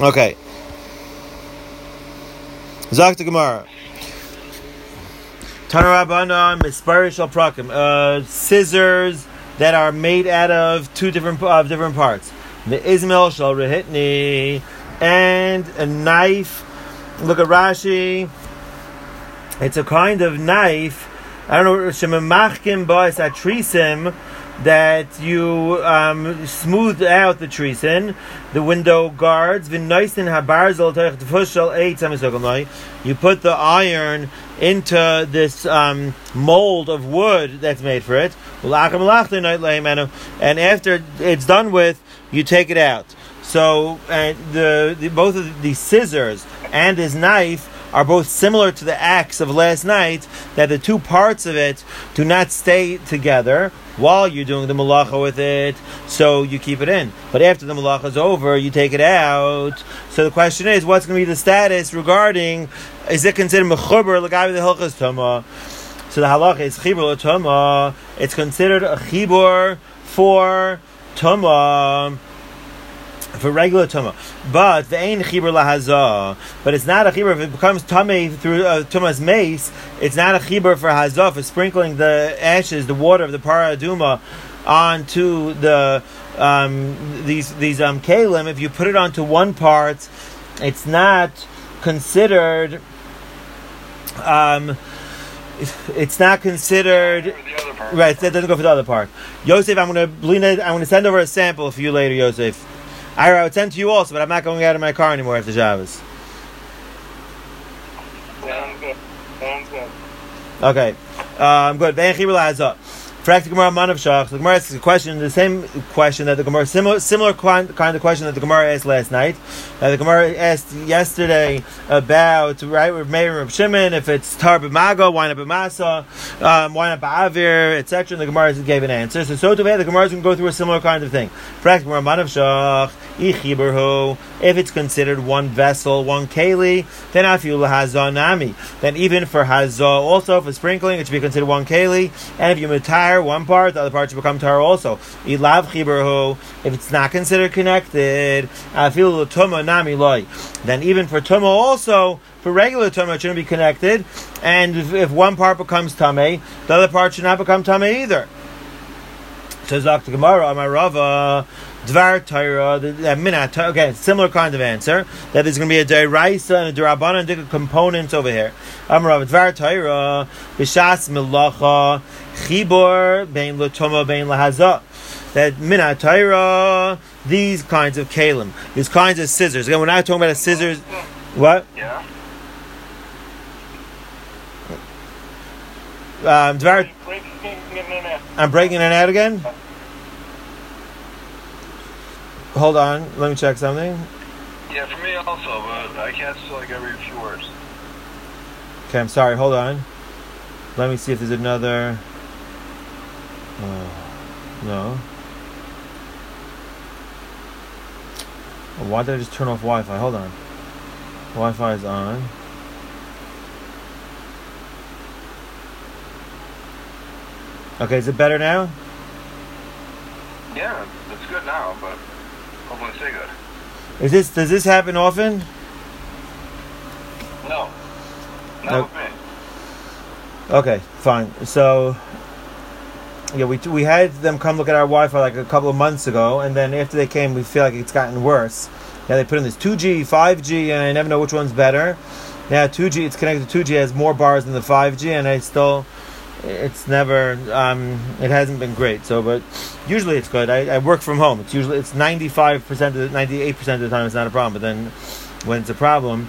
Okay. Zakta Gemara. Tanarabana misparish al prakim. Uh, scissors that are made out of two different of different parts. The Ismail shall rehitni and a knife. Look at Rashi. It's a kind of knife. I don't know. Shemamachkim ba'is atrisim that you um, smooth out the trisin, the window guards. You put the iron into this um, mold of wood that's made for it, and after it's done with, you take it out. So, and the, the both of the scissors and his knife are both similar to the axe of last night, that the two parts of it do not stay together while you're doing the malacha with it, so you keep it in. But after the malacha is over, you take it out. So the question is, what's going to be the status regarding, is it considered mechuber l'gabi the hilchas tuma? So the halacha is chibur tuma. It's considered a chibur for tuma for regular tuma, but the ain chibur lahazah. But it's not a chibur if it becomes tummy through uh, tuma's mace. It's not a chibur for hazah for sprinkling the ashes, the water of the paraduma onto the um, these these um, kalim. If you put it onto one part, it's not considered. Um, it's not considered right. That doesn't go for the other part. Yosef, I'm to I'm to send over a sample for you later, Yosef. I would send to you also, but I'm not going out of my car anymore after Shabbos. Sounds good. Sounds good. Okay, um, good. Fact, the Gemara Manav Shach. The Gemara asks a question, the same question that the Gemara, similar, similar kind of question that the Gemara asked last night. Uh, the Gemara asked yesterday about right with Meir and Shimon if it's tar b'mago, why not b'masa, um, why not ba'avir, etc. And the Gemara gave an answer. So so to the Gemara is going to go through a similar kind of thing. The Gemara Manav Shach. If it's considered one vessel, one keli, then afil hazanami. Then even for hazah, also for sprinkling, it should be considered one keli. And if you retire one part, the other part should become tar also. Ilav chiberhu, if it's not considered connected, afil tuma nami loy. Then even for tuma also, for regular tuma, it shouldn't be connected. And if, if one part becomes tame, the other part should not become tame either. Says Dr. Gemara, Rava, Dvar Torah, the minat. Okay, similar kind of answer. That there's going to be a deraisa and a derabbanan and components over here. Amar Dvar Torah, b'shas milacha, chibor bein latoma bein lahaza. That minat Torah, these kinds of kalim, these kinds of scissors. Again, we're not talking about a scissors. What? Yeah. Um, Dvar, Breaking in and out. I'm breaking it out again. Hold on, let me check something. Yeah, for me also, but I can't catch like every few words. Okay, I'm sorry. Hold on. Let me see if there's another. Uh, no. Why did I just turn off Wi-Fi? Hold on. Wi-Fi is on. Okay, is it better now? Yeah, it's good now, but hopefully stay good. Is this does this happen often? No. Not me. Okay, fine. So, yeah, we we had them come look at our Wi-Fi like a couple of months ago, and then after they came, we feel like it's gotten worse. Now they put in this 2G, 5G, and I never know which one's better. Now 2G, it's connected to 2G, has more bars than the 5G, and I still, it's never, um, it hasn't been great. So, but usually it's good. I, I work from home. It's usually it's 95 percent, 98 percent of the time it's not a problem. But then when it's a problem,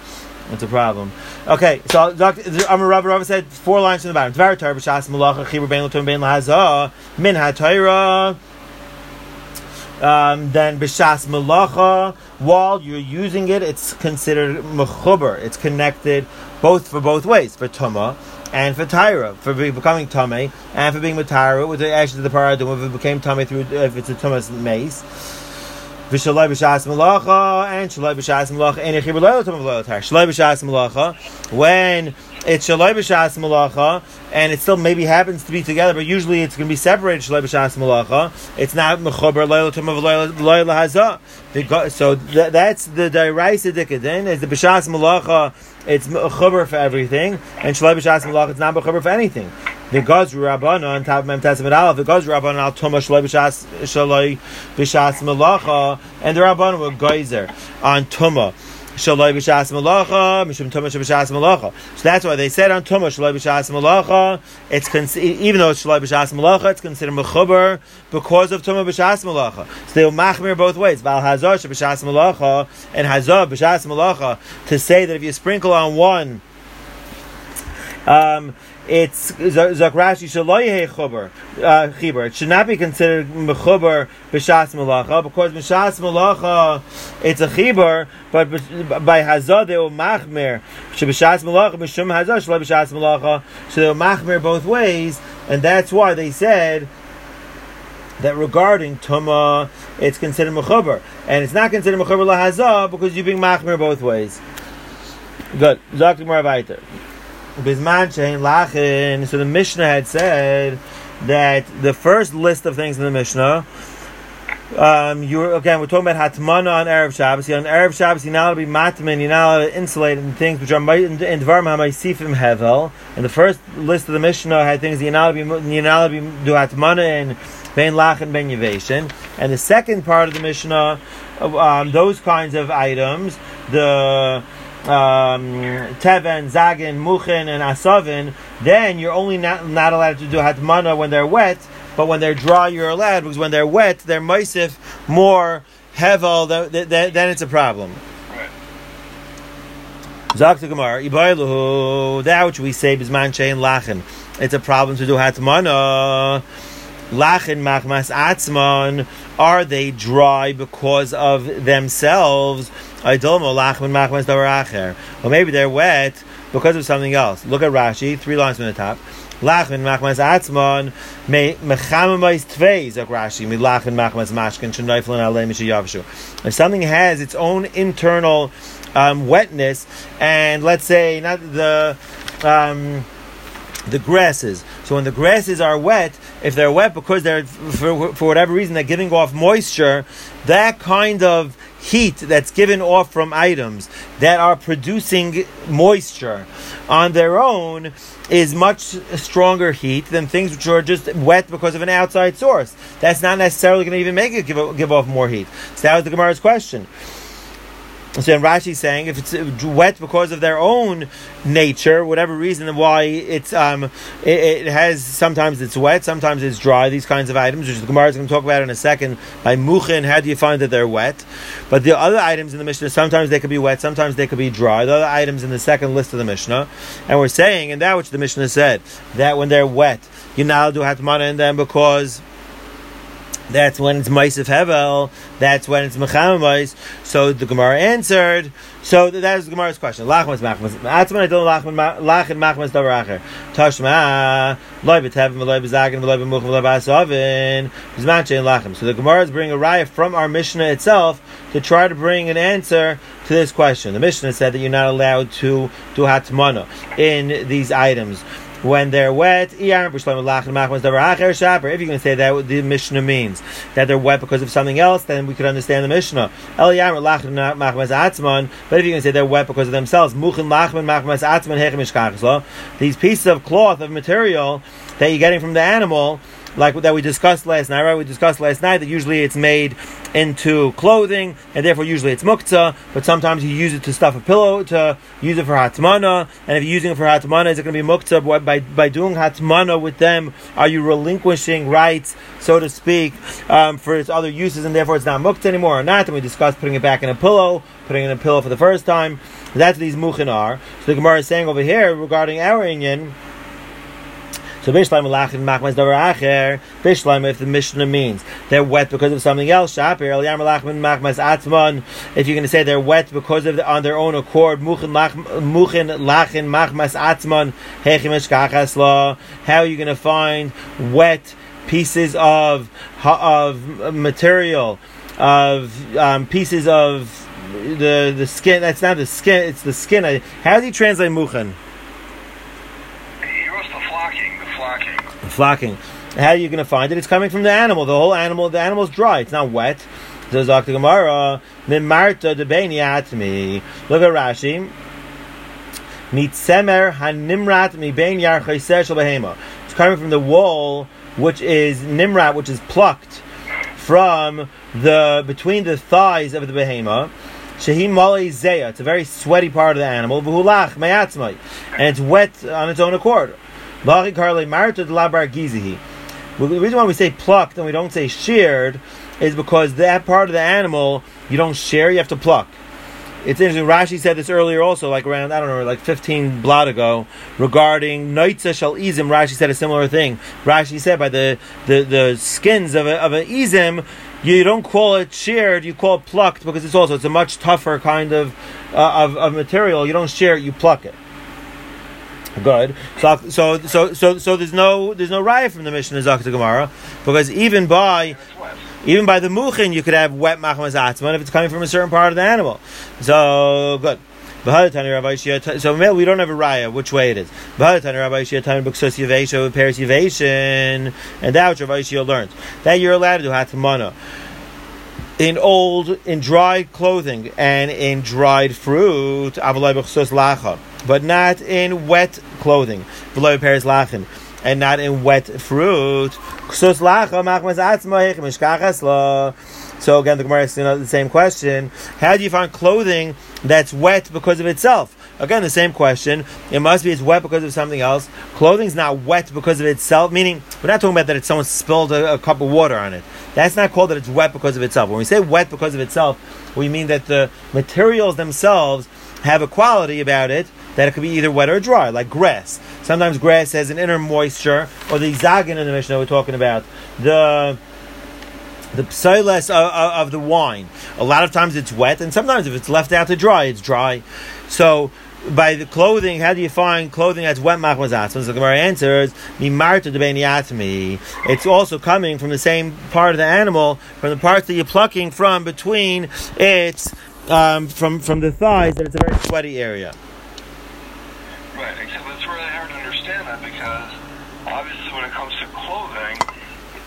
it's a problem. Okay, so Dr. Amar Rabba Rabba said four lines from the bottom. Dvar Torah b'shas malacha chibur l'tum bein lahazah min. Um, then b'shas malacha, while you're using it, it's considered mechuber. It's connected both for both ways for tuma and for tyra for be- becoming tame and for being matara with the ashes of the paradum if it became tame through if it's a tumas mace. V'shaloi b'shas malacha and shaloi b'shas malacha and yechibur loyal tam loyal tar. Shaloi b'shas malacha when it's shaloi b'shas malacha and it still maybe happens to be together, but usually it's going to be separated shaloi b'shas malacha. It's not mechuber loyal tam loyal hazah. So th- that's the diraisa dikadin is the b'shas malacha. It's mechuber for everything, and shaloi b'shas malacha it's not mechuber for anything. The Gazru Rabbana on top of Mem Tesamet Aleph, the Gazru Rabbana al Tuma Shaloi B'Shas Shaloi B'Shas Malacha, and the Rabbana were Geyser on Tuma. Shaloi b'shas malacha, mishum tumah b'shas malacha. So that's why they said on tumah shaloi b'shas malacha. It's con- even though it's shaloi b'shas malacha, it's considered mechuber because of tumah b'shas malacha. So they will machmir both ways. Val hazar b'shas malacha and hazar b'shas malacha to say that if you sprinkle on one. Um, it's Zakrashi Shaloye Chuber uh, Chibur. It should not be considered Mechuber B'Shas Malacha because B'Shas Malacha it's a Chibur, but by Hazah they will Machmir. B'Shas Malacha B'Shum B'Shas Malacha. So they will Machmir both ways, and that's why they said that regarding Tuma, it's considered Mechuber, and it's not considered Mechuber LaHazah because you being Machmir both ways. Good. Zakti Marav Lachin. So the Mishnah had said that the first list of things in the Mishnah. Um, you again, we're talking about Hatmana on Erev Shabbos. On Arab Shabbos, you're not to be matman, you're not allowed to insulate in things which are in Dvarim HaMaisifim Hevel. And the first list of the Mishnah had things you're not to be, you're not to be, do Hatmana and Ben Lach and Ben Yaveshin. And the second part of the Mishnah, um, those kinds of items, the um, Teven, Zagin, Muchin, and Asavin, then you're only not, not allowed to do Hatmana when they're wet, but when they're dry, you're allowed, because when they're wet, they're Moisif more Hevel, then it's a problem. Zak the Gemara, that which we say is manche lachen. It's a problem to do hatmana. Lachen machmas atzman. Are they dry because of themselves? Or maybe they're wet because of something else. Look at Rashi, three lines from the top. Lachin machmas atzmon me mechamamais tvei zok Rashi milachin machmas mashkin shenoiflin alei mishiyavshu. If something has its own internal um, wetness, and let's say not the um, the grasses. So when the grasses are wet, if they're wet because they're for, for whatever reason they're giving off moisture, that kind of heat that's given off from items that are producing moisture on their own is much stronger heat than things which are just wet because of an outside source. That's not necessarily going to even make it give, give off more heat. So that was the Gemara's question. So Rashi saying if it's wet because of their own nature, whatever reason why it's um it, it, has sometimes it's wet, sometimes it's dry. These kinds of items, which the Gemara is going to talk about in a second. By muchin, how do you find that they're wet? But the other items in the Mishnah, sometimes they could be wet, sometimes they could be dry. The other items in the second list of the Mishnah, and we're saying, and that which the Mishnah said, that when they're wet, you now do hatmana in them because that's when it's Maisiv Hevel. That's when it's Mechamamais. So the Gemara answered. So that is the Gemara's question. Lachmas machmas. Atzman don't lachin machmas davaracher. Tashma loy b'tevim v'loy b'zagin v'loy b'muchim v'loy b'asavin. B'zman shein lachim. So the Gemara is bringing a riot from our Mishnah itself to try to bring an answer to this question. The Mishnah said that you're not allowed to do hatmana in these items when they're wet. If you're going to say that the Mishnah means that they're wet because of something else, then we could understand the Mishnah. But if you're going to say they're wet because of themselves, these pieces of cloth of material that you're getting from the animal like that we discussed last night, right? We discussed last night that usually it's made into clothing, and therefore usually it's muktzah, but sometimes you use it to stuff a pillow, to use it for hatmana, and if you're using it for hatmana, is it going to be muktzah? By, by doing hatmana with them, are you relinquishing rights, so to speak, um, for its other uses, and therefore it's not muktzah anymore or not? And we discussed putting it back in a pillow, putting in a pillow for the first time. That's what these muchin are. So the Gemara is saying over here regarding our Indian, so Bishlam Lachin Machmas Davar Acher, Bishlam if the Mishnah means they're wet because of something else, Shapir, Eliyam Lachman Machmas Atzman, if you're going to say they're wet because of the, on their own accord, Muchin Lachin Machmas Atzman, Hechimish Kachasla, how are you going to find wet pieces of, of material of um, pieces of the the skin. That's not the skin. It's the skin. How does he translate muchen? He was the flocking, the flocking. How are you going to find it? It's coming from the animal. The whole animal. The animal's dry. It's not wet. Says Dr. Gemara, Mimarta de Atmi. Look at Rashi. Mitzemer hanimrat mi bein behema. It's coming from the wool, which is nimrat, which is plucked from the between the thighs of the behema. Shehi mali zeya. It's a very sweaty part of the animal. V'hulach meyatzmai, and it's wet on its own accord. The reason why we say plucked and we don't say sheared is because that part of the animal you don't shear, you have to pluck. It's interesting. Rashi said this earlier, also, like around I don't know, like fifteen blot ago, regarding noitza shal izim. Rashi said a similar thing. Rashi said by the the, the skins of of an izim, you don't call it sheared, you call it plucked because it's also it's a much tougher kind of uh, of, of material. You don't shear it, you pluck it. Good. So, so, so, so, so there's no there's no riot from the Mishnah Zakta Gemara because even by even by the muchin you could have wet machmas atzman if it's coming from a certain part of the animal. So good. So we don't have a raya which way it is. And that's what Rav learns that you're allowed to do hatmana in old, in dried clothing and in dried fruit, but not in wet clothing. And not in wet fruit. So again, the Gemara is the same question. How do you find clothing that's wet because of itself? Again, the same question. It must be it's wet because of something else. Clothing's not wet because of itself, meaning we're not talking about that it's someone spilled a, a cup of water on it. That's not called that it's wet because of itself. When we say wet because of itself, we mean that the materials themselves have a quality about it that it could be either wet or dry, like grass. Sometimes grass has an inner moisture, or the zagin in the Mishnah we're talking about. The the psiles of, of, the wine. A lot of times it's wet, and sometimes if it's left out to dry, it's dry. So by the clothing, how do you find clothing that's wet machmazat? So the Gemara answers, "Mimarta de It's also coming from the same part of the animal, from the parts that you're plucking from between its um, from from the thighs. That it's a very sweaty area. Right. Except it's really hard to understand that because obviously when it comes to clothing,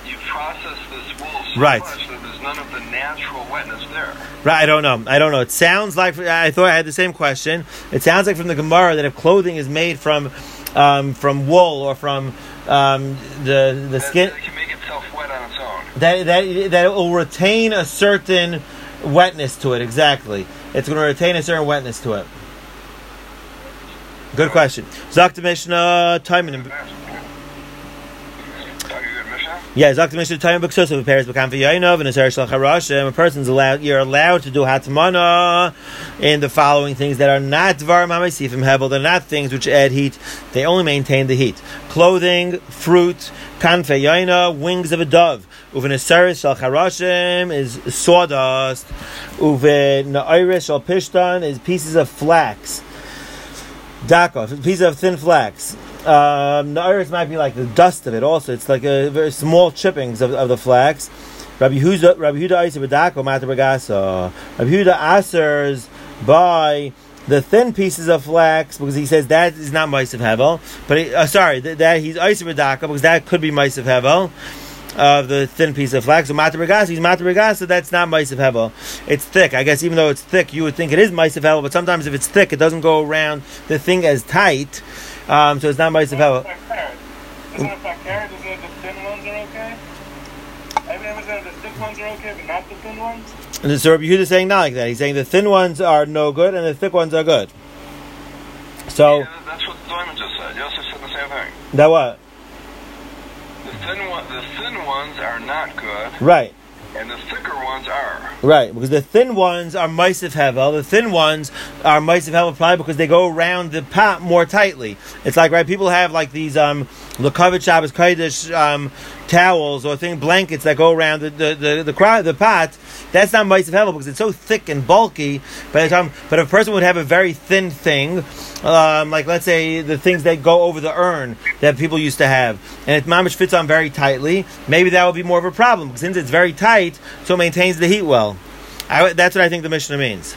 you process this wool so right. much that there's none of the natural wetness there. Right, I don't know. I don't know. It sounds like I thought I had the same question. It sounds like from the Gemara that if clothing is made from um, from wool or from um, the the skin, it can make itself wet on its own. That that that it will retain a certain wetness to it. Exactly, it's going to retain a certain wetness to it. Good question. Zakta Mishnah, uh, Taimin. Yeah, Zakta Mishnah, Taimin Buksus of Paris Bakam Yainov and Aser Shal Harashim. A person's allowed, you're allowed to do Hatmana in the following things that are not Dvar Mamasifim Hebel. They're not things which add heat. They only maintain the heat. Clothing, fruit, Kanfe Yaina, wings of a dove. Uven Aseris Shal Harashim is sawdust. Uven Na'iris Shal Pishtan is pieces of flax. Daka, a piece of thin flax. Um, the iris might be like the dust of it. Also, it's like a very small chippings of, of the flax. Rabbi Huda, Rabbi Huda Isa B'Dako Matabagasa. Rabbi Huda answers by the thin pieces of flax because he says that is not mice of hevel. But he, uh, sorry, that, that he's Isa B'Daka because that could be mice of hevel of the thin piece of flax. So matarigasa, he's matarigasa, that's not mice of hevel. It's thick. I guess even though it's thick, you would think it is mice of hevel, but sometimes if it's thick, it doesn't go around the thing as tight. Um, so it's not mice of hevel. Doesn't it affect carrot? Doesn't it the thin ones are okay? Everyone said the thick ones are okay, but not the thin ones? And so Rabbi Yehuda is saying not like that. He's saying the thin ones are no good and the thick ones are good. So yeah, that's what Diamond just said. Yosef said the same thing. That what? Thin one, the thin ones are not good. Right. And the thicker ones are. Right, because the thin ones are mice Maisiv Hevel. The thin ones are Maisiv Hevel probably because they go around the pot more tightly. It's like, right, people have like these um, Lukovich Shabbos Kodesh um, towels or thing blankets that go around the the the, the, the pot. That's not Maisiv Hevel because it's so thick and bulky. By the time, but if a person would have a very thin thing, um, like let's say the things that go over the urn that people used to have, and it mamish fits on very tightly, maybe that would be more of a problem. Since it's very tight so it maintains the heat well. I, that's what I think the Mishnah means.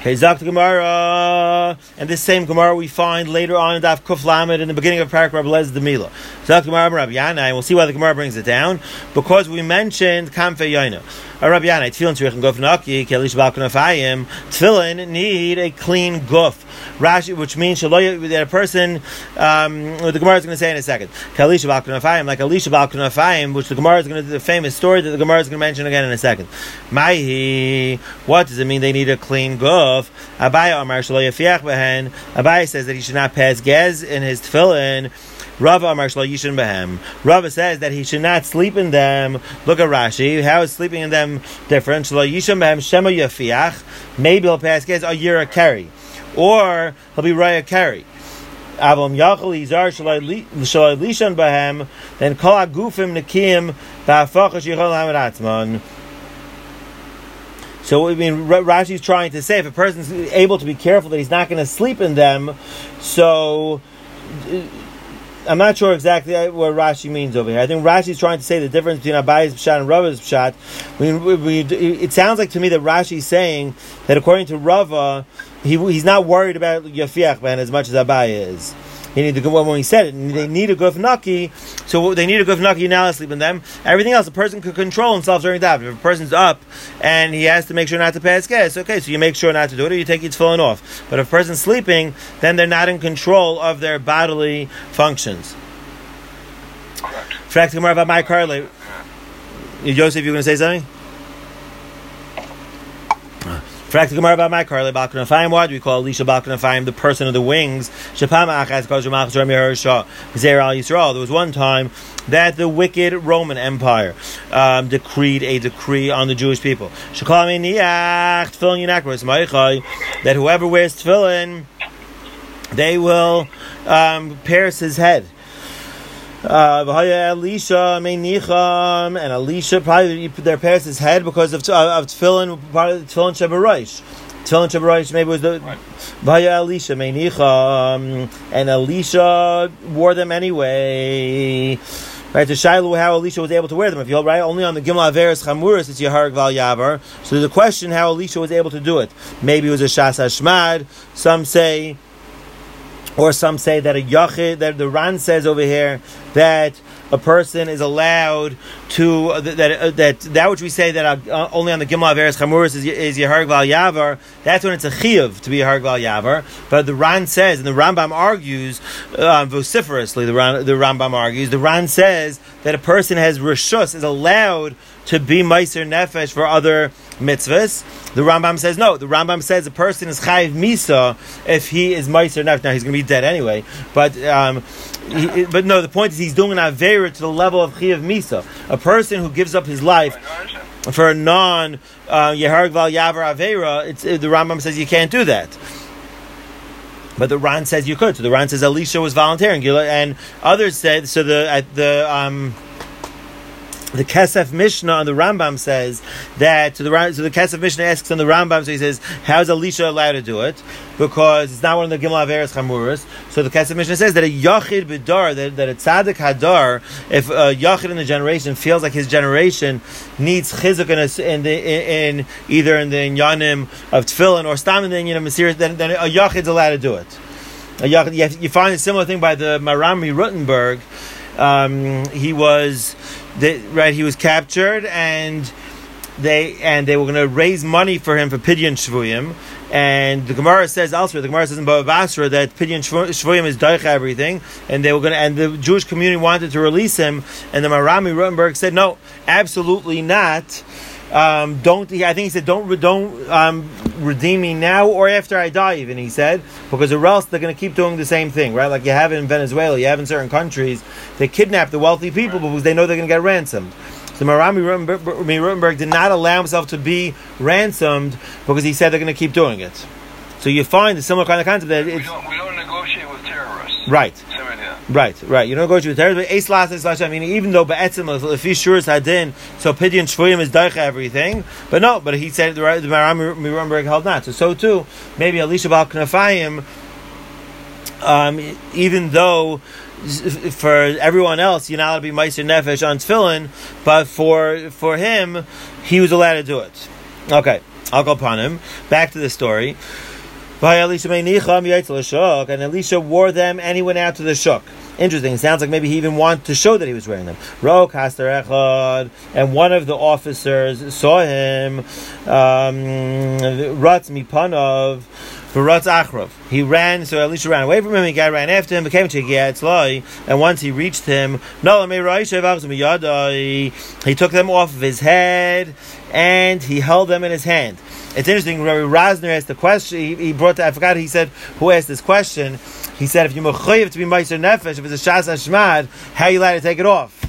Okay, Zakt Gemara, and this same Gemara we find later on in Daf Kuf Lamed in the beginning of Parak Rabbi Lez Demila. Zakt Gemara Rabbi Yana, and we'll see why the Gemara brings it down because we mentioned Kamfe Yaina. Rabbi Yana, Tefillin Tzrich Guf Naki, Kelish Balkanafayim. Tefillin need a clean guf. Rashi, which means that a person, um, the Gemara is going to say in a second, Kalish Balkanafayim, like Elisha Balkanafayim, which the Gemara is going to, the famous story that the Gemara is going to mention again in a second. Maihi, what does it mean they need a clean guf? Abaya Amar Shaloya Fiach Behen. Abaya says that he should not pass gez in his tefillin. Rava Amar Shlo Yishin Behem. Rava says that he should not sleep in them. Look at Rashi. How is sleeping in them different? Shlo Yishin Behem Shema Yafiach. Maybe he'll pass gez a year a carry. Or he'll be Raya carry. Avam Yachal Yizar Shalai Lishan Bahem, then Kol Agufim Nekim Ba'afachash Yichol Hamad Atzman. So I mean, Rashi is trying to say if a person's able to be careful that he's not going to sleep in them, so I'm not sure exactly uh, what Rashi means over here. I think Rashi is trying to say the difference between Abayi's pshat and Rava's pshat. We, we, we, it sounds like to me that Rashi is saying that according to Rava, he, he's not worried about Yafiach man as much as Abayi is. He need to go when he said it. They need a guf naki, so they need a guf naki. Now sleep in them. Everything else, a person could control himself during that. If a person's up and he has to make sure not to pass gas, okay, so you make sure not to do it, or you take it falling off. But if a person's sleeping, then they're not in control of their bodily functions. Correct. about my Carly. Joseph, you going to say something? Correct the Gemara about my Karli Balkanafayim. Why do we call Elisha Balkanafayim the person of the wings? Shapama Achaz Yisrael. There was one time that the wicked Roman Empire um, decreed a decree on the Jewish people. That whoever wears tefillin, they will um, pierce his head. Uh, Elisha Meinicham and Elisha probably their parents his head because of uh, of tefillin part of tefillin Shabbaraish. Tefillin Shabbaraish maybe was the Vaya Elisha Meinicham and Elisha wore them anyway. Right, to Shiloh how Elisha was able to wear them. If you right, only on the Gimel Averis Chamuris it's Yahar Val Yavar. So there's a question how Elisha was able to do it. Maybe it was a Shas Hashmad. Some say or some say that a yachid, that the Ran says over here that a person is allowed to uh, that uh, that that which we say that uh, only on the Gimel Averis Chamuris is is Yeharg Val Yavar. That's when it's a chiyuv to be Yeharg Val Yavar. But the Ran says, and the Rambam argues uh, vociferously. The Ran, the Rambam argues. The Ran says that a person has rishus is allowed to be Meiser Nefesh for other mitzvahs. The Rambam says no. The Rambam says a person is Chayiv Misa if he is Meiser Nefesh. Now he's going to be dead anyway. But um, he, but no, the point is he's doing an Avera to the level of Chayiv Misa. A person who gives up his life for a non uh, Yeharg Val Yavar Avera, it's, the Rambam says you can't do that. But the Ran says you could. So the Ran says Elisha was volunteering, and others said so. The the um, the Kesef Mishnah on the Rambam says that so the so the Kesef Mishnah asks on the Rambam, so he says, "How is Elisha allowed to do it? Because it's not one of the Gimel Averes Chamuras." So the Kesef Mishnah says that a Yachid Bidar, that, that a Tzaddik Hadar, if a Yachid in the generation feels like his generation needs chizuk in, in, the, in, in either in the Inyanim of Tefillin or Stam in the Inyanim Mesiris, then, then a Yachid's allowed to do it. A Yachid, you find a similar thing by the Marami Rutenberg. Um, he was right, he was captured and they and they were going to raise money for him for Pidyon Shvuyim. And the Gemara says elsewhere, the Gemara says in Bava Basra that Pidyon Shvuyim is Daich everything, and they were going to, and the Jewish community wanted to release him, and the Marami Rutenberg said, no, absolutely not. Um, don't I think he said don't don't um, redeem me now or after I die even he said. Because or else they're going to keep doing the same thing right? Like you have in Venezuela you have in certain countries they kidnap the wealthy people because they know they're going to get ransomed. So Marami Rutenberg did not allow himself to be ransomed because he said they're going to keep doing it. So you find a similar kind of concept that we don't, we don't negotiate with terrorists. Right Right, right. You don't go to the terrorist, but ace last is last. I mean, even though be'etzim if he sure is hadin, so pidyon shvuyim is daicha everything. But no, but he said the Maram Miramberg held not. So so too, maybe Elisha Bal Knafayim um, even though for everyone else you're not allowed to be meiser nefesh on tefillin, but for for him he was allowed to do it. Okay, I'll go upon him. Back to the story. And Elisha wore them and he went out to the shuk. Interesting. It sounds like maybe he even wanted to show that he was wearing them. And one of the officers saw him. Um, Mipanov. Baratz Achrov. He ran, so Elisha ran away from him. He got ran after him, became to Giatzlai, and once he reached him, he took them off of his head and he held them in his hand. It's interesting. Rabbi Rasner asked the question. He, he brought. I forgot. He said who asked this question. He said, if you're to be meiser nefesh, if it's a shas hashmad, how you allowed to take it off?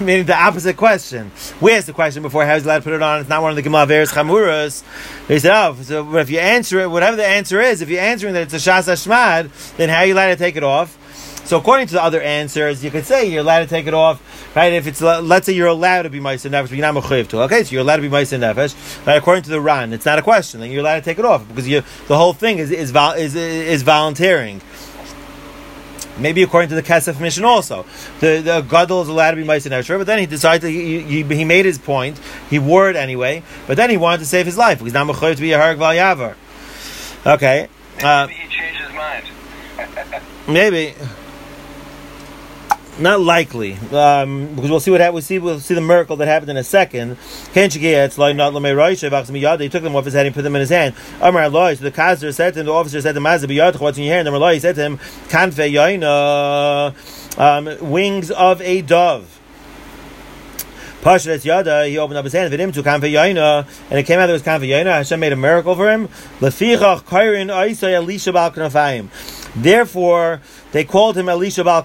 Meaning the opposite question. We asked the question before, how is allowed to put it on? It's not one of the Gimel Averes Chamuras. He said, oh, so if you answer it, whatever the answer is, if you're answering that it's a shas hashmad, then how are you allowed to take it off? So according to the other answers, you could say you're allowed to take it off, right? If it's let's say you're allowed to be ma'aser nefesh, but you're not mechayiv to. Okay, so you're allowed to be ma'aser nefesh. Right? According to the Ran, it's not a question. Then you're allowed to take it off because you, the whole thing is is is, is volunteering. Maybe according to the Kesef Mishnah also, the the gadol is allowed to be ma'aser nefesh, but then he decided he, he, he, made his point. He wore it anyway, but then he wanted to save his life because now mechayiv to be a harg val Okay. Uh, Maybe he changed his mind. maybe not likely, um, because we'll see what we'll see. We'll see the miracle that happened in a second. It's like not He took them off his head and put them in his hand. Amar. So the Kazir said to him, the officer said to him, What's in your hand? Amar said to him, Kanfe Yaina, um, wings of a dove. Pashat Yada, he opened up his hand, him to Kanfe Yaina, and it came out that it was Kanfe Yaina. Hashem made a miracle for him. Lefichach Kairin Elisha Bal Therefore, they called him Elisha Bal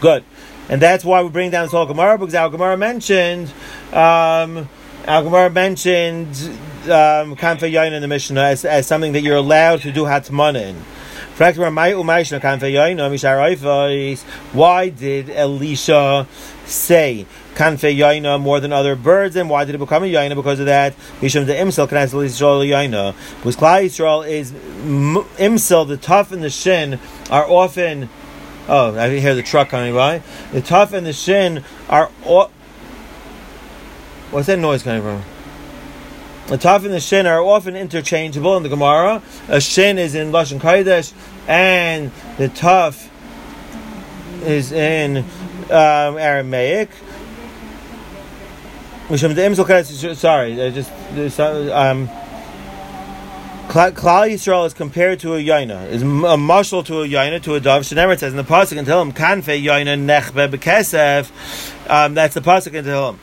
Good. And that's why we bring down this whole Gemara, because our Gemara mentioned, um, our Gemara mentioned um, Kanfe Yain in the Mishnah as, as something that you're allowed to do Hatmana in. Why did Elisha say kanfe yaina more than other birds, and why did it become a yaina because of that? The yaina. Because Klal Yisrael is imsel, the tough and the shin are often Oh, I hear the truck coming by. The tough and the shin are. All, what's that noise coming from? The tough and the shin are often interchangeable in the Gemara. A shin is in Lashon Kodesh, and the tough is in um, Aramaic. Sorry, I just um, Klal Yisrael is compared to a yaina, is a mushal to a yaina, to a dove. Shenemer says in the pasuk and tell him kanfe yaina nechbe bekesef. Um, that's the pasuk and tell him.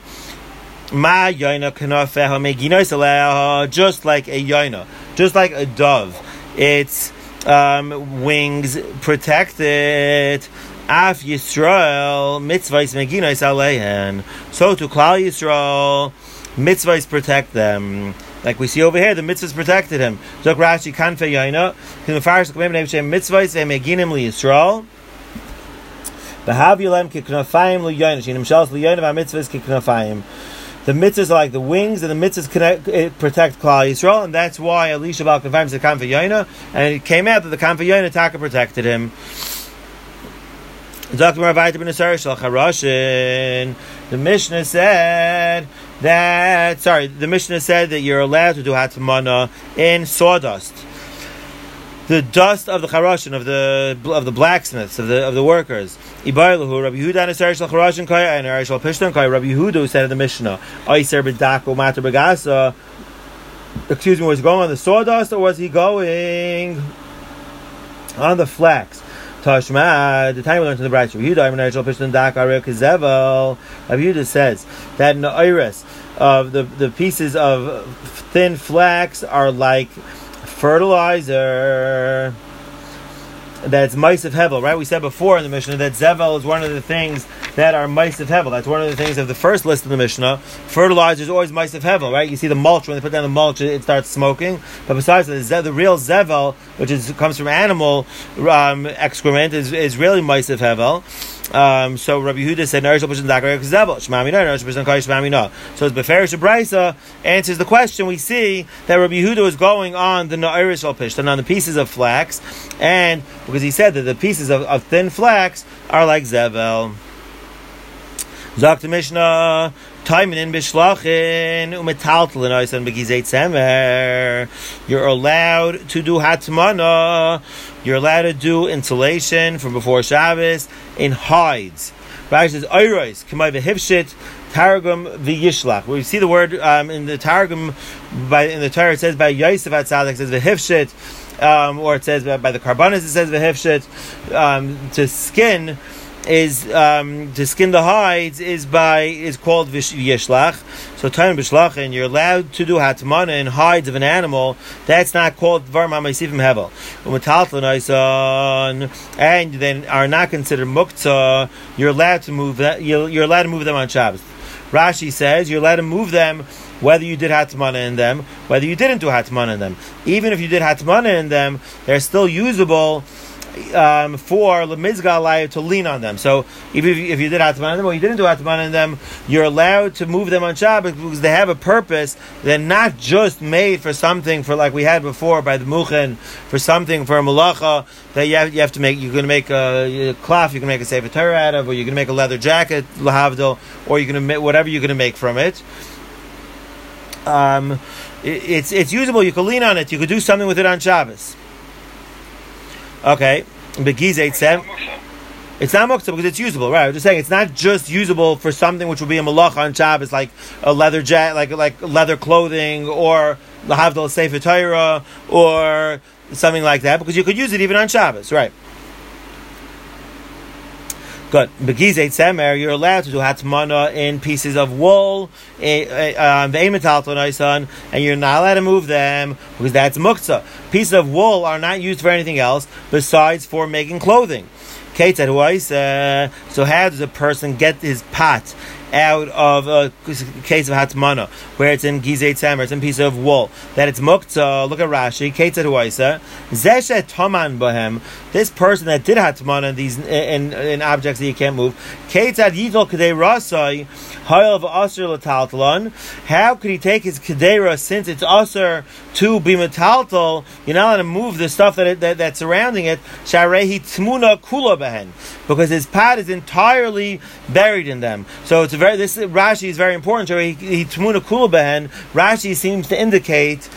Ma yaina kanafeha meginois just like a yaina, just like a dove. Its um, wings protect it. Af Yisrael mitzvahs meginois aleihen. So to Klal Yisrael, mitzvahs protect them. Like we see over here, the mitzvahs protected him. Zok Rashi kanfe yaina. Himafarish l'kamem nevshem mitzvahs emeginim li Yisrael. V'hav yolem kiknafayim li yaina. Shin himshals li yaina v'mitzvahs kiknafayim. The mitzvahs are like the wings, and the mitzvahs connect, eh, protect Klal Yisrael, and that's why Elisha Bal Kafayim said Kanfa and it came out that the Kanfa Yaina Taka protected him. The Mishnah said that sorry, the Mishnah said that you're allowed to do hatmana in sawdust. The dust of the charashin of the of the blacksmiths of the of the workers. Ibarlahu Rabbi Yehuda and Asar Shal Charashin Kaya and Arishal Pishtan Kaya. Rabbi Yehuda said in the Mishnah, Aiser b'dako matar begasa. Excuse me, was he going on the sawdust or was he going on the flax? Tashma, the time we learned in the Bride, Yehuda, Ibn Arishal Pishtan Dak Aril Kezevel. Rabbi says that in the iris of the, the pieces of thin flax are like fertilizer that's mice of hevel, right? We said before in the Mishnah that zevel is one of the things that are mice of hevel. That's one of the things of the first list of the Mishnah. Fertilizer is always mice of hevel, right? You see the mulch when they put down the mulch, it, starts smoking. But besides that, the real zevel, which is comes from animal um, excrement, is, is really mice of hevel. Um, so Rabbi Yehuda said, "Narish l'pushin dakar k'zebel shmami no, narish l'pushin kaish shmami no." So the Beferish Brisa answers the question. We see that Rabbi Yehuda was going on the Na'irish al on the pieces of flax, and because he said that the pieces of, of thin flax are like zevel. Zok Mishnah, Taimin bishlachin umetaltalin oisan begizeit semer. You're allowed to do hatmana. You're allowed to do insulation from before Shabbos in hides. Rashi says oiros kamay v'hivshit targum v'yishlach. We see the word um, in the targum by in the Torah. It says by Yosef at Tzaddik it says v'hivshit, um, or it says by, by the karbanis it says v'hivshit um, to skin is um, to skin the hides is by is called yishlach. So time b'shlach, and you're allowed to do hatmana in hides of an animal. That's not called dvar ma'asivim hevel. And then are not considered muktzah. You're allowed to move that. You're, you're allowed to move them on Shabbos. Rashi says you're allowed to move them whether you did hatmana in them, whether you didn't do hatmana in them. Even if you did hatmana in them, they're still usable um, for lemizga to lean on them. So even if you, if you did atman on them or you didn't do atman on them, you're allowed to move them on Shabbat because they have a purpose. They're not just made for something for like we had before by the muchen for something for a malacha that you have, you have to make. You're going to make a, a cloth. You can make a sefer Torah out of, or you're going to make a leather jacket lahavdil, or you're going to make whatever you're going to make from it. Um, it, it's it's usable. You can lean on it. You could do something with it on Shabbos. Okay, Begiz seven. It's not muktzah because it's usable, right? I'm just saying it's not just usable for something which would be a malach on Shabbos, like a leather jacket, like like leather clothing, or lahavdal sefer Torah, or something like that, because you could use it even on Shabbos, right? Good. Begizet semer, you're allowed to do hatmana in pieces of wool, eh, eh, um, and you're not allowed to move them because that's muktzah. Pieces of wool are not used for anything else besides for making clothing. So how does a person get his pot out of a case of hatmana, where it's in gizei tzemer, it's in piece of wool, that it's mukta. Look at Rashi, ketzad huaisa, zeshet toman bohem. This person that did hatmana in these in, in objects that you can't move, ketzad yidol kadei rasai, lataltalon. How could he take his kedera since it's aser to be metaltal? You're not allowed to move the stuff that, that that's surrounding it. Sharehi tmuna kula behen, because his pad is entirely buried in them. So it's very this Rashi is very important. He, he tmuna. Rashi seems to indicate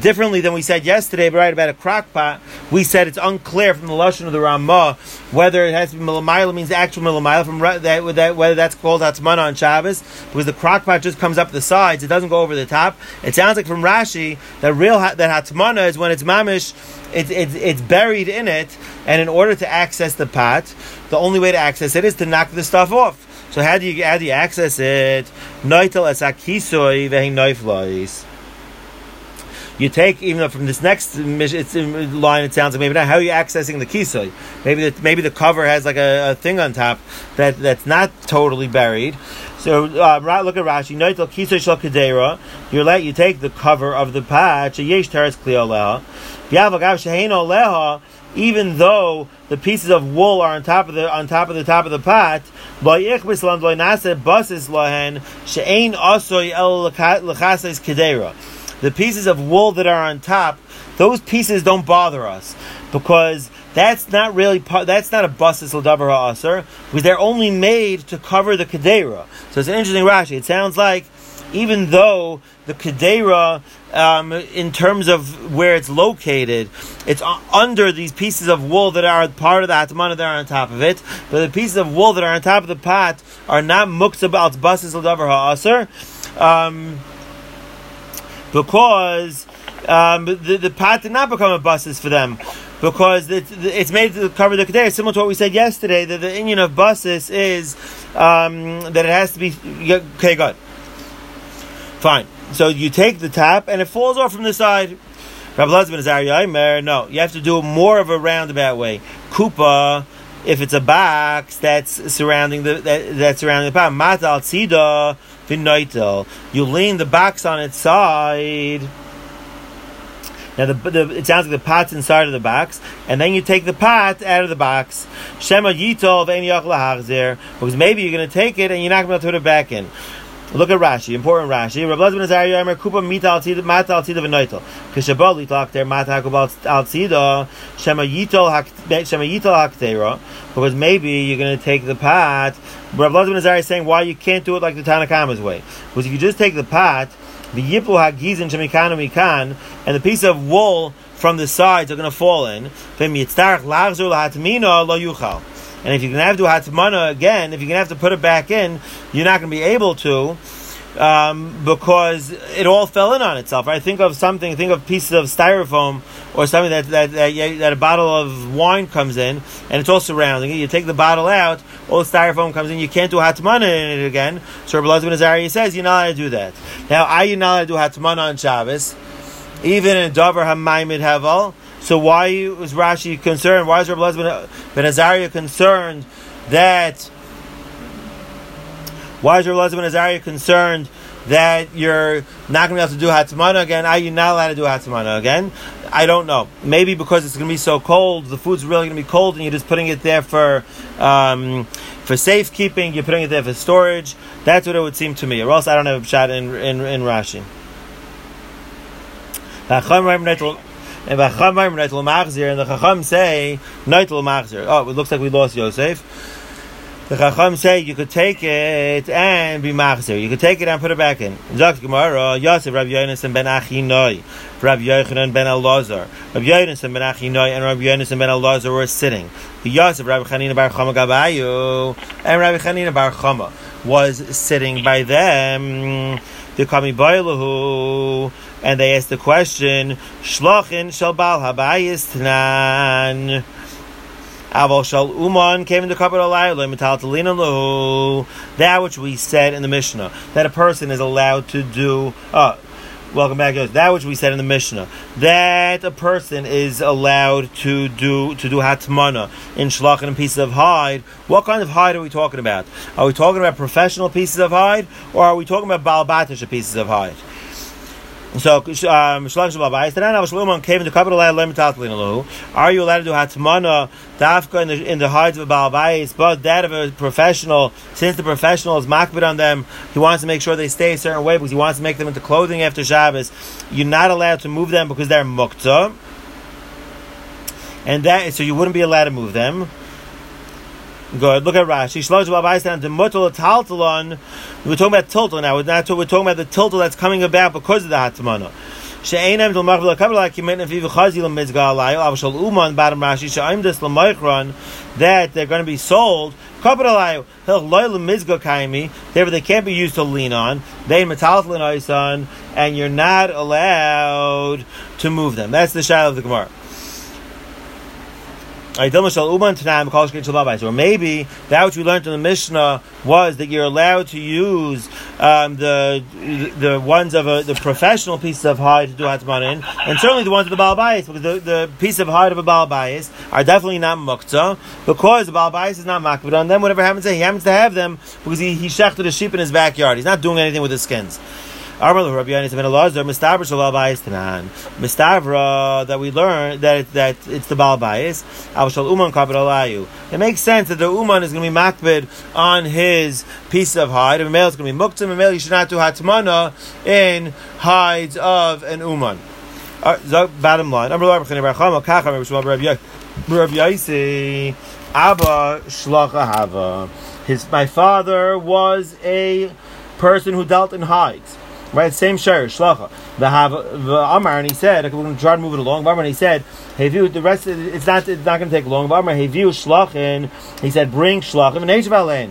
differently than we said yesterday, right about a crock pot, we said it's unclear from the lashon of the Ramah whether it has to be milamayla means actual milamayla from that, that, whether that's called hatmana on Shabbos because the crock pot just comes up the sides, it doesn't go over the top. It sounds like from Rashi that real that hatmana is when it's mamish, it's, it's it's buried in it, and in order to access the pot, the only way to access it is to knock the stuff off. So how do you how do you access it? You take even though from this next line, it sounds like maybe not how are you accessing the kisui. Maybe maybe the cover has like a, a, thing on top that that's not totally buried. So uh, look at Rashi. Noitel kisui shel. You let you take the cover of the patch. Yesh teres leha even though the pieces of wool are on top of the on top of the top of the pot, the pieces of wool that are on top, those pieces don't bother us because that's not really that's not a basis l'davar ha'aser because they're only made to cover the kedera. So it's an interesting Rashi. It sounds like even though the kedera, um, in terms of where it's located, it's under these pieces of wool that are part of the atmana that are on top of it. But the pieces of wool that are on top of the pot are not muktzah al basis l'davar ha'aser. Um, because um, the, the pot did not become a buses for them because it's, it's made to cover the kedera. Similar to what we said yesterday, that the union of buses is um, that it has to be okay. Good, fine. So you take the tap and it falls off from the side. Rabbi husband is Ariyamer. No, you have to do it more of a roundabout way. Kupa, if it's a box that's surrounding the that, that's surrounding the pot. Matal tzida v'noitel. You lean the box on its side. Now, the, the, it sounds like the pot's inside of the box, and then you take the pot out of the box. Shema yitol there, because maybe you're going to take it and you're not going to put it back in. Look at Rashi, important Rashi. Rabbi Lezman Azariah Yomer Kupa Mita Al Tzida Mata Al Tzida V'Noitel. Kishabal Litlak there Mata Hakubal Al Tzida Shema Yitol Haktera. Because maybe you're going to take the pot. Rabbi Lezman Azariah is saying why you can't do it like the Tanakama's way. Because if you just take the pot, the Yiplu Hagizin Shemikanu Mikan, and the piece of wool from the sides are going to fall in. Lo Yuchal. And if you're going to have to do hatmana again, if you're going to have to put it back in, you're not going to be able to. Um, because it all fell in on itself. Right? Think of something. Think of pieces of styrofoam or something that that, that, that a bottle of wine comes in and it's all surrounding it. You take the bottle out, all the styrofoam comes in. You can't do hatmana in it again. So Rabbi Lezman Azariah says you're not allowed to do that. Now, are you not allowed to do hatmana on Shabbos? Even in Dover Hamaimid Haval, so why was Rashi concerned? Why is Rabbi Lezben Ben Azariah concerned that? Why is Rabbi Lezben Azariah concerned that you're not going to be able to do hatmana again? Are you not allowed to do hatmana again? I don't know. Maybe because it's going to be so cold, the food's really going to be cold, and you're just putting it there for um, for safekeeping. You're putting it there for storage. That's what it would seem to me. Or else I don't have a shot in in, in Rashi. And the Chacham say Neitel Machzir. Oh, it looks like we lost Yosef. The Chacham say you could take it and be Machzir. You could take it and put it back in. Zok Gemara, Yosef, Rabbi Yonasan ben Achinoi, Rabbi Yochanan ben Elazar, Rabbi Yonasan ben Achinoi, and Rabbi Yonasan ben Elazar were sitting. The Yosef, Rabbi Chanina bar Chama Gabayu, and Rabbi Chanina bar Chama was sitting by them. The Kami Bailahu and they asked the question, Shlochin shall bal habayis tanan. Aval shal uman came in the couple of That which we said in the Mishnah, that a person is allowed to do. Uh, Welcome back, guys. That which we said in the Mishnah, that a person is allowed to do to do hatmana in shlachin and pieces of hide. What kind of hide are we talking about? Are we talking about professional pieces of hide, or are we talking about balbatish pieces of hide? So, um, came into capital Are you allowed to do hatmana dafka in the in the hides of a balabais, but that of a professional? Since the professional is makbid on them, he wants to make sure they stay a certain way because he wants to make them into clothing after Shabbos. You're not allowed to move them because they're muktzah, and that so you wouldn't be allowed to move them. Good. Look at Rashi. Shlosh Babayis to mutal taltalon. We're talking about tiltal now. We're not we're talking about the tiltal that's coming about because of the hatmana. She'einem til machvel kabel akimen if you chazi le mizga alayo avshal uman bottom Rashi she'aim des le micron that they're going to be sold kabel alayo hil loy le mizga kaimi therefore they can't be used to lean on they metaltalin oisan and you're not allowed to move them. That's the shadow of the Gemara. Or maybe that which we learned in the Mishnah was that you're allowed to use um, the the ones of a, the professional pieces of hide to do hatman in, and certainly the ones of the balbayis, because the, the piece of hide of a balbayis are definitely not muktzah, because the balbayis is not makbid on them. Whatever happens he happens to have them because he, he shechted a sheep in his backyard. He's not doing anything with his skins. Mistavra that we learn that it, that it's the Balbayis. Uman It makes sense that the Uman is going to be makbid on his piece of hide. A male is going to be muktim, a male you should not do hatmana in hides of an Uman. Uh, bottom line. Abba Shlachahava. His my father was a person who dealt in hides. Right, same share, shlacha. The have the Amar, and he said, okay, we're going to try to move it along. Amar, and he said, hey, view the rest. It's not. It's not going to take long. Amar, hey, view shlachin. He said, bring shlachim and Eishavalein.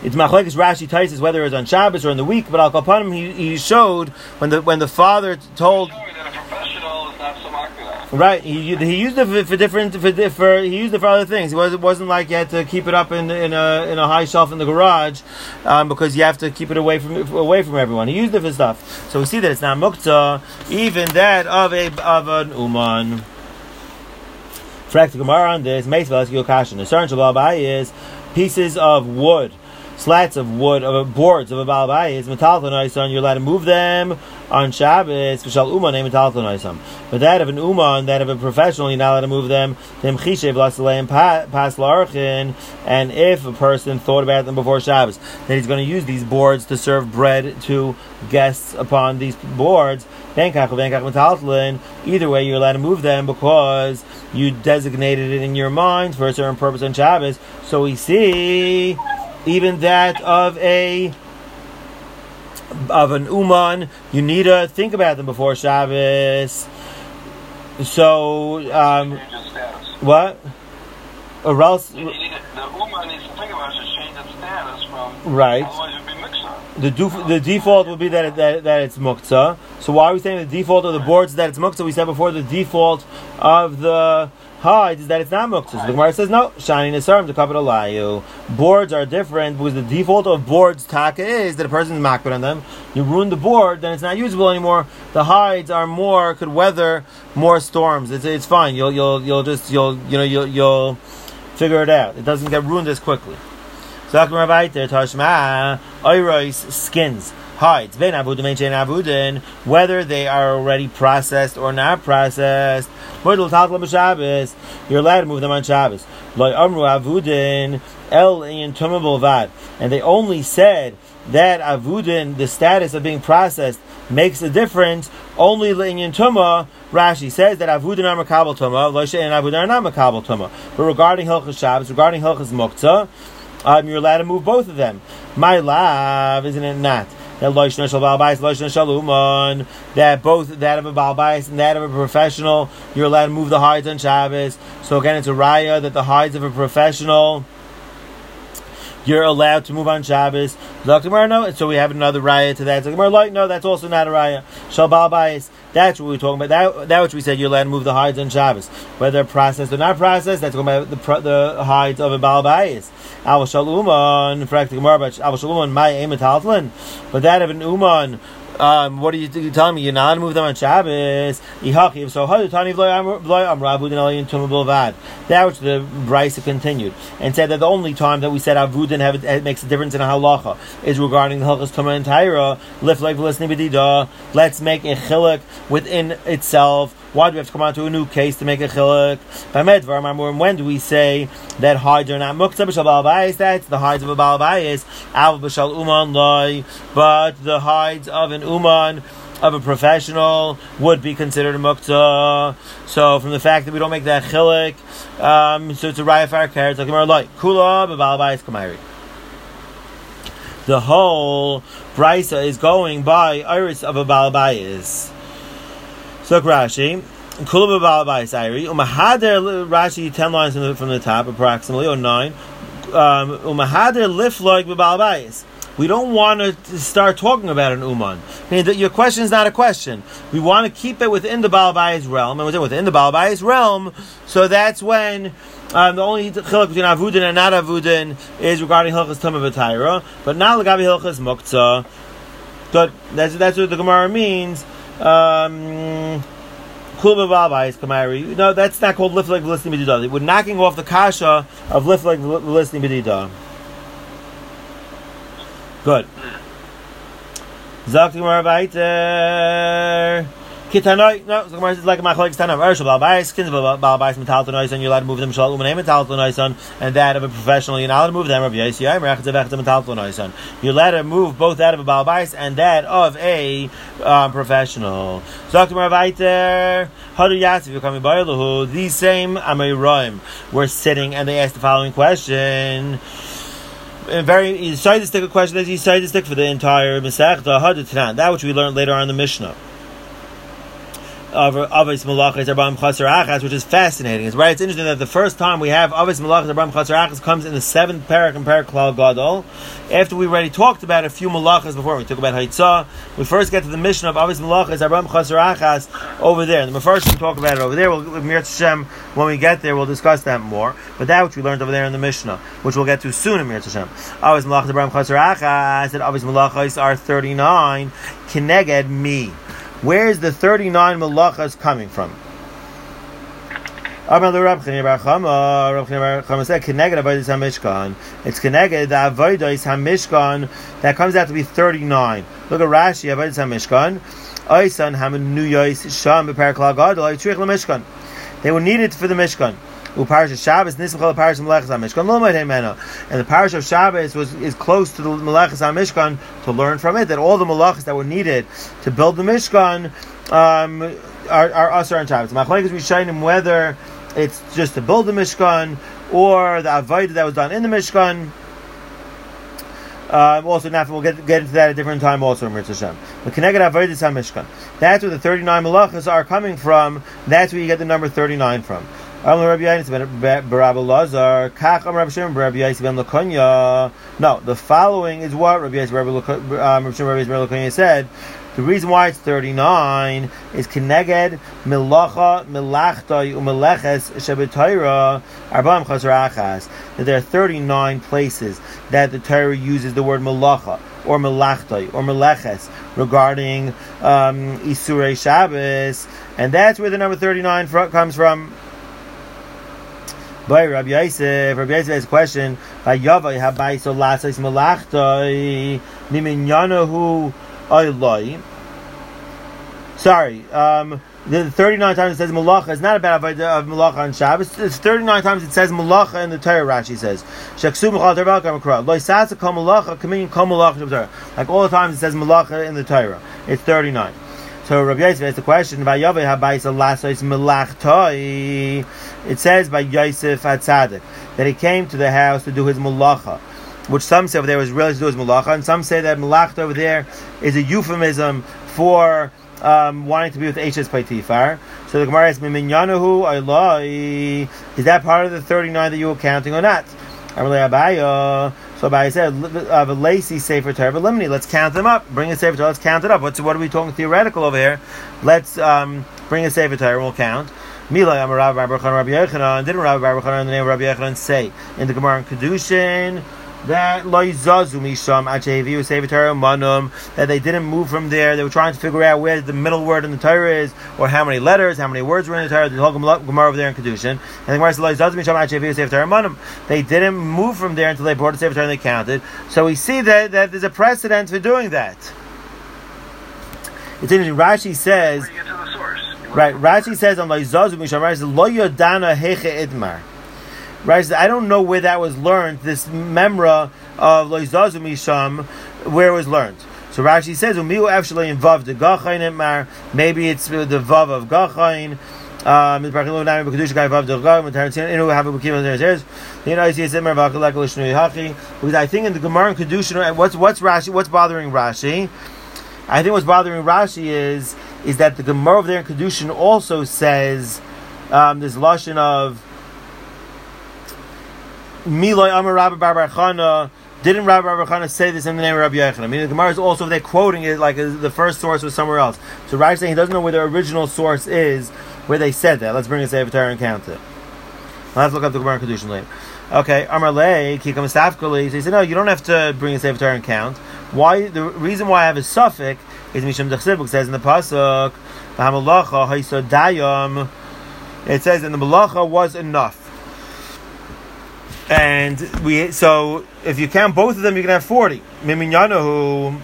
It's machlekes Rashi Taisis whether it's on Shabbos or in the week, but al kapanim he, he showed when the when the father told. Right, he, he used it for, different for, for he used it for other things. It, was, it wasn't like you had to keep it up in in a in a high shelf in the garage um, because you have to keep it away from away from everyone. He used it for stuff. So we see that it's not muktzah, even that of a of an uman. Frak Gemara on this, Meisvel Yokashin. The certain Shabbat is pieces of wood slats of wood of boards of a balabais metalton you're allowed to move them on Shabbos. V'shal uman eh, metalton But that of an uman, that of a professional, you're not allowed to move them. Them chishev lasaleim pas larchin. And if a person thought about them before Shabbos, that he's going to use these boards to serve bread to guests upon these boards. Either way, you're allowed to move them because you designated it in your mind for a certain purpose on Shabbos. So we see even that of a of an uman, you need to think about them before Shabbos. So, um, what? Or else, the uman needs to think about it to change its status from. Right. The, the default would be that, it, that that it's muktzah. So why are we saying the default of the boards that it's muktzah? We said before the default of the hides is that it's not muktzah. So the Gemara says no. Shani nesarim the capital layu. Boards are different because the default of boards taka is that a person is on them. You ruin the board, then it's not usable anymore. The hides are more could weather more storms. It's, it's fine. You'll you'll you'll just you'll you know you'll you'll figure it out. It doesn't get ruined as quickly. So Tashma Oirois skins hides, ben avudin, whether they are already processed or not processed. You're allowed to move them on Shabbos. avudin el and they only said that avudin, the status of being processed, makes a difference only in tuma. Rashi says that avudin are makabel tuma, and avudin are not makabel tuma. But regarding hilchas Shabbos, regarding hilchas muktzah, um, you're allowed to move both of them. My love, isn't it not? That loishna shal balbais, loishna shaluman, that both that of a balbais and that of a professional, you're allowed to move the hides on Shabbos. So again, it's a raya that the hides of a professional you're allowed to move on Shabbos. No, so we have another raya to that. Like, no, that's also not a raya. Shabal bias. That's what we're talking about. That, that which we said you're allowed to move the hides on Shabbos, whether processed or not processed. That's talking about the, the hides of a bal bias. Al shaluman, practically al shaluman, my aim But that of an uman um, what are you, you telling me? You're not to move them on Shabbos. So um, um, That which the Brisa continued and said that the only time that we said Avudin have it, makes a difference in a halacha is regarding the halachas Tuma and Taira. Lift like Let's make a chilik within itself why do we have to come on to a new case to make a chiluk? When do we say that hides are not muktzah b'shal balbayis? That's the hides of a balbayis. Al b'shal uman loy. But the hides of an uman of a professional would be considered a muktzah. So from the fact that we don't make that chiluk, um, so it's a raya far carrot. Like like kula b'balbayis kamairi. The whole brisa is going by iris of a balbayis. So Rashi, Kulaba Balabais Umahader Rashi ten lines from the, from the top approximately or nine. Um, Umahader Lifloig Balabais. We don't want to start talking about an uman. I mean, your question is not a question. We want to keep it within the Balabais realm, and within the Balabais realm, so that's when um, the only chiluk between avudin and not avudin is regarding hilchas tumah v'tayra, but not legabi hilchas muktzah. But that's that's what the Gemara means. Um, no, that's not called lift like listening b'dida. We're knocking off the kasha of lift like listening b'dida. Good. Zok Gemara weiter. Kitanoi, no, so Gemara is like a machlek tanav. Ershel balbais, kins balbais metal and you're allowed to move them shal umanei metal tanoison, and that of a professional, you're not allowed to move them. Rabbi Yisrael, merachet zevechet metal tanoison. You're allowed to move both that of a balbais and that of a um, professional. Zok Gemara weiter. Hadu Yasif, you're coming by These same Amiroim were sitting and they asked the following question very he decided to stick a question that he decided to stick for the entire Masechta Hadu Tanan, that which we learned later on in the Mishnah of Avis Malachas Arbam Chaser Achas, which is fascinating. It's right. It's interesting that the first time we have Avis Malachas Arbam Chaser Achas comes in the seventh parak and parak Klal Gadol. After we already talked about a few malachas before, we talked about Haitzah. We first get to the mission of Avis Malachas Arbam Chaser Achas over there. And the first we talk about it over there. We'll when we get there. We'll discuss that more. But that which we learned over there in the Mishnah, which we'll get to soon in Mir. Avis Malachas Arbam Chaser Achas. That Avis Malachas are thirty nine. Kineged me. Where is the 39 malachas coming from? Amar the Rab Chanina Bar Chama, Rab Chanina Bar Chama said, "Keneged Avodas Hamishkan." It's Keneged the Avodas Hamishkan that comes out to be thirty-nine. Look at Rashi Hamishkan. Gadol Yitrich LaMishkan. They were needed for the Mishkan. Uparish Shabbos Nismachal Parish Melechas HaMishkan Lomad Hemena. And the parish of Shabbos was is close to the Melechas HaMishkan to learn from it that all the Melechas that were needed to build the Mishkan um, are, are Asar and Shabbos. Machlekes Rishonim whether it's just to build the Mishkan or the Avodah that was done in the Mishkan. Um, also, now we'll get, get into that at a different time. Also, Avodas Hamishkan. That's where the thirty-nine malachas are coming from. That's where you get the number thirty-nine from. No, the following is what Rabbi Yisrael said. The reason why it's 39 is Keneged Milacha Milachtai Umeleches Shebetayra Arbam Chazrachas. That there are 39 places that the Torah uses the word Malacha or Melachtai or Meleches regarding um, Isurei Shabbos, and that's where the number 39 comes from. By Rabbi Yosef, Rabbi Yosef has a question. By Yavai Habai Lasis Melachtai Niminyanahu Oiloi. Sorry, um, the 39 times it says malacha is not about idea of malacha on Shabbos. It's 39 times it says malacha in the Torah. Rashi says shaksu Like all the times it says malacha in the Torah. It's 39. So Rabbi Yosef has the question by Yaveh Habayis Alasos Melachtai. It says by Yosef Atzadik that he came to the house to do his malacha which some say over there was really to do his malacha, and some say that malach over there is a euphemism for um, wanting to be with Ashes Paitifar. So the Gemara asks, Miminyanahu Ailai, is that part of the 39 that you were counting or not? So Abai said, of a lacy Sefer Torah, limini, let's count them up. Bring a Sefer Torah, let's count it up. What's, what are we talking theoretical over here? Let's um, bring a Sefer Torah we'll count. Mila Amarav Rabbi Yochanan, didn't Rabbi Yochanan in the name of Rabbi Yochanan say in the Gemara in Kedushin, that loizazu misham acheviu Sefer Torah that they didn't move from there. They were trying to figure out where the middle word in the Torah is, or how many letters, how many words were in the Torah. The whole Gemara over there in Kedushin, and the Gemara says loizazu misham acheviu Sefer Torah manum. They didn't move from there until they brought the Sefer Torah and they counted. So we see that, that there's a precedent for doing that. It's interesting. Rashi says. Right, Rashi says on Loizazu Misham Rashi Lo Yodana Heche Idmar. Right? I don't know where that was learned. This memra of Loizazu Misham, where it was learned. So Rashi says, "Umiu actually involved the gachain mar. Maybe it's the vav of gachain." Um, because I think in the Gemara and Kedushin, what's what's Rashi? What's bothering Rashi? I think what's bothering Rashi is is that the Gemara over there in Kedushin also says um, this lashon of Miloi Amar Rabbi Bar Chana. Didn't Rabbi Bar Chana say this in the name of Rabbi Yechon? I mean, the Gemara is also they're quoting it like the first source was somewhere else. So Rashi saying he doesn't know where the original source is where they said that. Let's bring a Torah and count it. Let's look up the Gemara Kedushin later. Okay, Amar Le, Kikam Safkali. So he said, no, you don't have to bring a Torah and count. Why? The reason why I have a suffix is Misham Dechsibuk says in the pasuk. It says, "And the malacha was enough." And we so if you count both of them, you can have forty. Miminyanahu.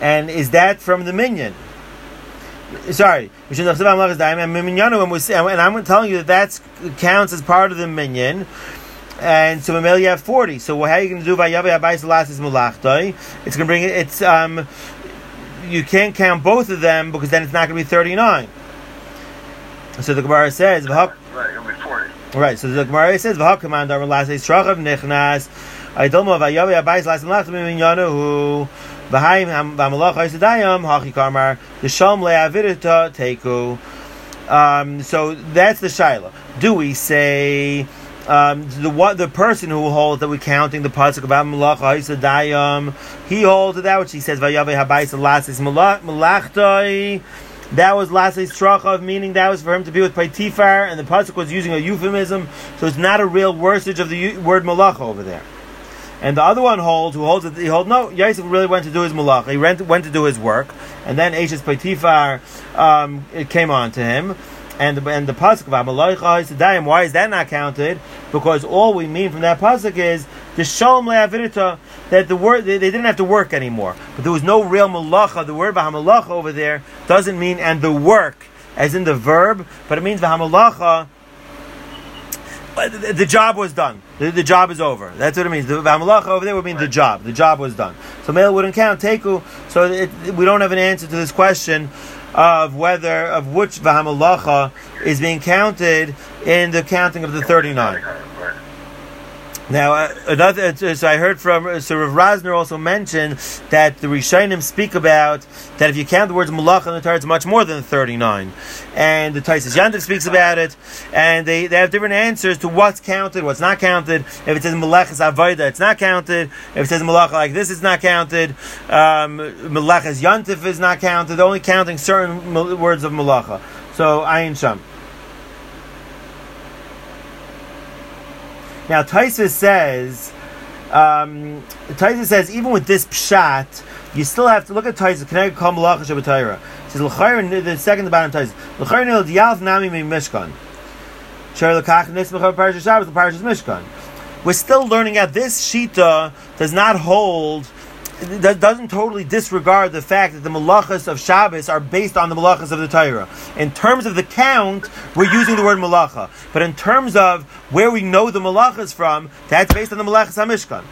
And is that from the minion? Sorry, and I'm telling you that that counts as part of the minion. And so Mamel you have forty. So how are you going to do Vayavi Abayis Lasis Mulachtai? It's going to bring it. It's um, you can't count both of them because then it's not going to be thirty-nine. So the Gemara says, right, Right, so the Gemara says, "V'hakamand Amar Lasei Shrachav Nichnas." Aydolma Vayavi Abayis Lasis Mulachtai Minyanahu. V'haim V'amalach Haisadayam Hachi Karmar the Shalom Le'avidita Teku. Um, so that's the shaila. Do we say um, the what the person who holds that we're counting the pasuk about malach haisadayam, he holds that which he says vayave habayis lasis malachtai. That was lasis trachav, meaning that was for him to be with Paitifar, and the pasuk was using a euphemism, so it's not a real worsage of the word malach over there. And the other one holds, who holds that he holds no, Yosef really went to do his malach. He went, went to do his work, and then Ashes Paitifar um, it came on to him. and the, and the pasuk of Amalaycha Sedayim. Why is that not counted? Because all we mean from that pasuk is the shalom le'avirita that the word they, they, didn't have to work anymore, but there was no real malacha. The word v'hamalacha over there doesn't mean and the work as in the verb, but it means v'hamalacha. Uh, the, the job was done. The, the, job is over. That's what it means. The v'hamalacha over there would mean the job. The job was done. So male wouldn't count teku. So it, we don't have an answer to this question of whether of which v'hamalacha is being counted in the counting of the thirty nine. Now, uh, another. So I heard from uh, so Rav Rasner also mentioned that the Rishonim speak about that if you count the words Malach in the Torah, it's much more than thirty nine, and the Tosfos Yom Tov speaks about it, and they, they have different answers to what's counted, what's not counted. If it says Malach is Avodah, it's not counted. If it says Malach like this, it's not counted. Um, Malach is Yantif is not counted. They're only counting certain words of Malacha. So Ayin Sham. Now Taisa says, um, Taisa says even with this pshat, you still have to look at Taisa. Can I call Malacha Shabbatayra? Says l'chayr the second the bottom Taisa l'chayr nil dialf nami mi mishkan. Shar l'kach nismach parashas Shabbos the parashas mishkan. We're still learning out this shita does not hold that doesn't totally disregard the fact that the malachas of Shabbos are based on the malachas of the Torah. In terms of the count, we're using the word malacha, but in terms of where we know the malachas from, that's based on the malachas Hamishkan.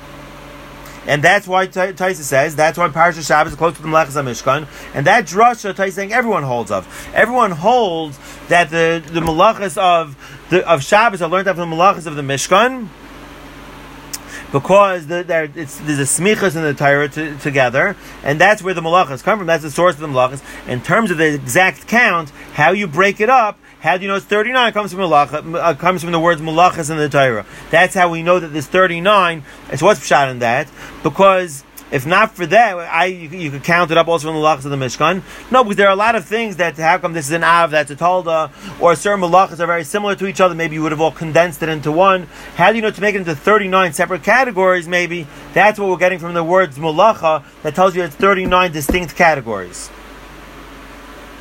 And that's why Taisa says, that's why Parsha Shabbos is close to the Malachas HaMishkan. And that drasha, Taisa saying everyone holds of. Everyone holds that the, the Malachas of, the, of Shabbos are learned from the Malachas of the Mishkan because the, there, there's a smichas in the Torah together, and that's where the malachas come from. That's the source of the malachas. In terms of the exact count, how you break it up, how do you know it's 39? It comes from malacha, uh, comes from the words malachas in the Torah. That's how we know that there's 39. So what's shot in that? Because if not for that, I you, you, could count it up also from the malachas of the Mishkan. No, because there are a lot of things that how come this is an av, that's a talda, or certain malachas are very similar to each other. Maybe you would have all condensed it into one. How do you know to make it into thirty nine separate categories? Maybe that's what we're getting from the words malacha that tells you it's thirty nine distinct categories,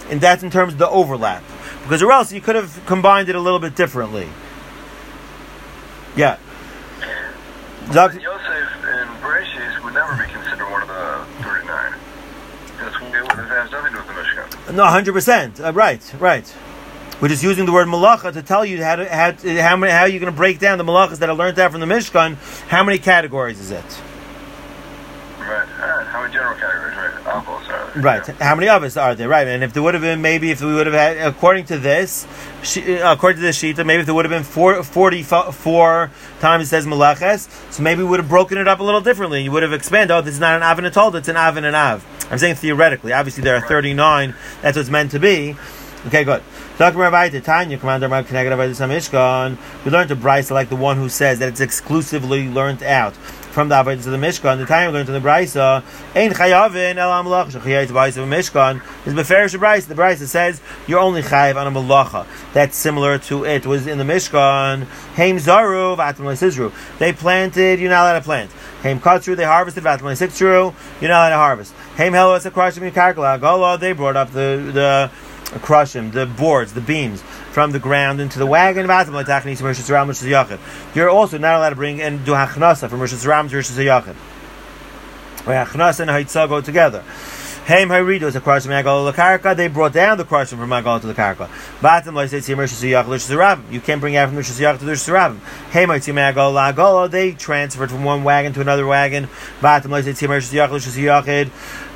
and that's in terms of the overlap. Because or else you could have combined it a little bit differently. Yeah. Yosef and would never be has nothing to do with the Mishkan. No, hundred uh, percent. Right, right. We're just using the word malacha to tell you how to, how, how, many, how you're going to break down the malachas that are learned out from the Mishkan. How many categories is it? Right. How many general categories? Right. Right. Yeah. How many of us are there? Right. And if there would have been maybe if we would have had according to this, uh, according to this sheet, maybe if there would have been four, 44 times it says malaches, so maybe we would have broken it up a little differently. You would have expanded. Oh, this is not an av and a told. It's an av and an av. I'm saying theoretically. Obviously, there are 39. That's what it's meant to be. Okay, good. We learned to Bryce like the one who says that it's exclusively learned out from the avodas to the Mishkan. The time we learned in the Brisa, Ein chayavin el amalach shechayayit b'ayis of Mishkan is beferish Brisa. The Brisa says you're only chayav on a malacha. That's similar to it was in the Mishkan. Haim zaru v'atam They planted. You're not allowed to plant. Haim katzru. They harvested v'atam le'sitru. You're not allowed to harvest. Haim helo as a krashim karkala. They brought up the the krashim, the boards, the beams from the ground into the wagon. You're also not allowed to bring and do hachnasa from Rosh Hashanah to Rosh. Where hachnasa and haitzah go together. Haim Haridos across the Magal the Karka, they brought down the crushing from Magal to the Karka. Batim like say You can't bring out from the Shasiyach to the Shasirabim. Haim Magal Lagola, they transferred from one wagon to another wagon. Batim like say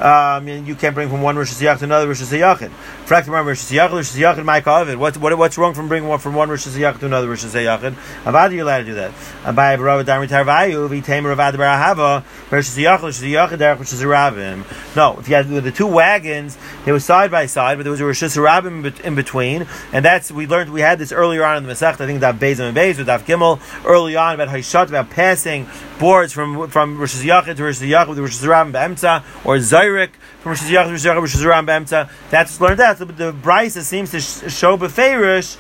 um, you can't bring from one Rosh to another Rosh Hashanah. Frak remember Rosh Hashanah, my Kavid. What, what, what's wrong from bringing one from one Rosh to another Rosh Hashanah? Avad, you're allowed to do that. Abai Barava Darmi Tarvayu, Vitamer Avad Barahava, Rosh Hashanah, Derech Rosh No, if you had the two wagons, they were side by side, but there was a Rosh Hashanah in between, and that's we learned. We had this earlier on in the Masech. I think that Beis and Beis with Daf Gimel early on about Hayshat about passing boards from from Rosh Hashanah to Rosh Hashanah with Rosh Hashanah Be'emtza or Zayrik from Rosh Hashanah to Rosh Hashanah Rosh Hashanah Be'emtza. That's learned that. So the Brisa seems to show beferish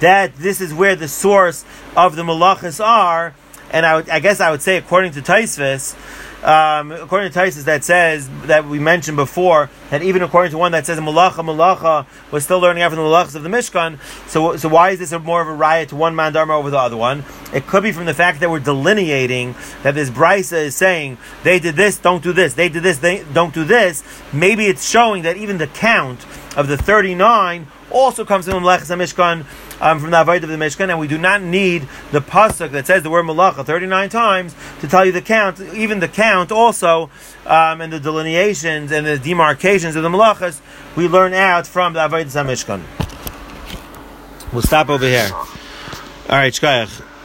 that this is where the source of the malachas are, and I, would, I guess I would say according to Taisvis um, according to Taisus, that says that we mentioned before that even according to one that says malacha malacha was still learning from the malachas of the Mishkan. So, so why is this more of a riot to one man dharma over the other one? It could be from the fact that we're delineating that this brisa is saying they did this, don't do this. They did this, they don't do this. Maybe it's showing that even the count of the thirty nine also comes from Melechas Mishkan, um, from the Avodah of the Mishkan, and we do not need the pasuk that says the word Malacha 39 times to tell you the count. Even the count also, um, and the delineations and the demarcations of the Malachas, we learn out from the Avodah Mishkan. We'll stop over here. All right, Shkayach.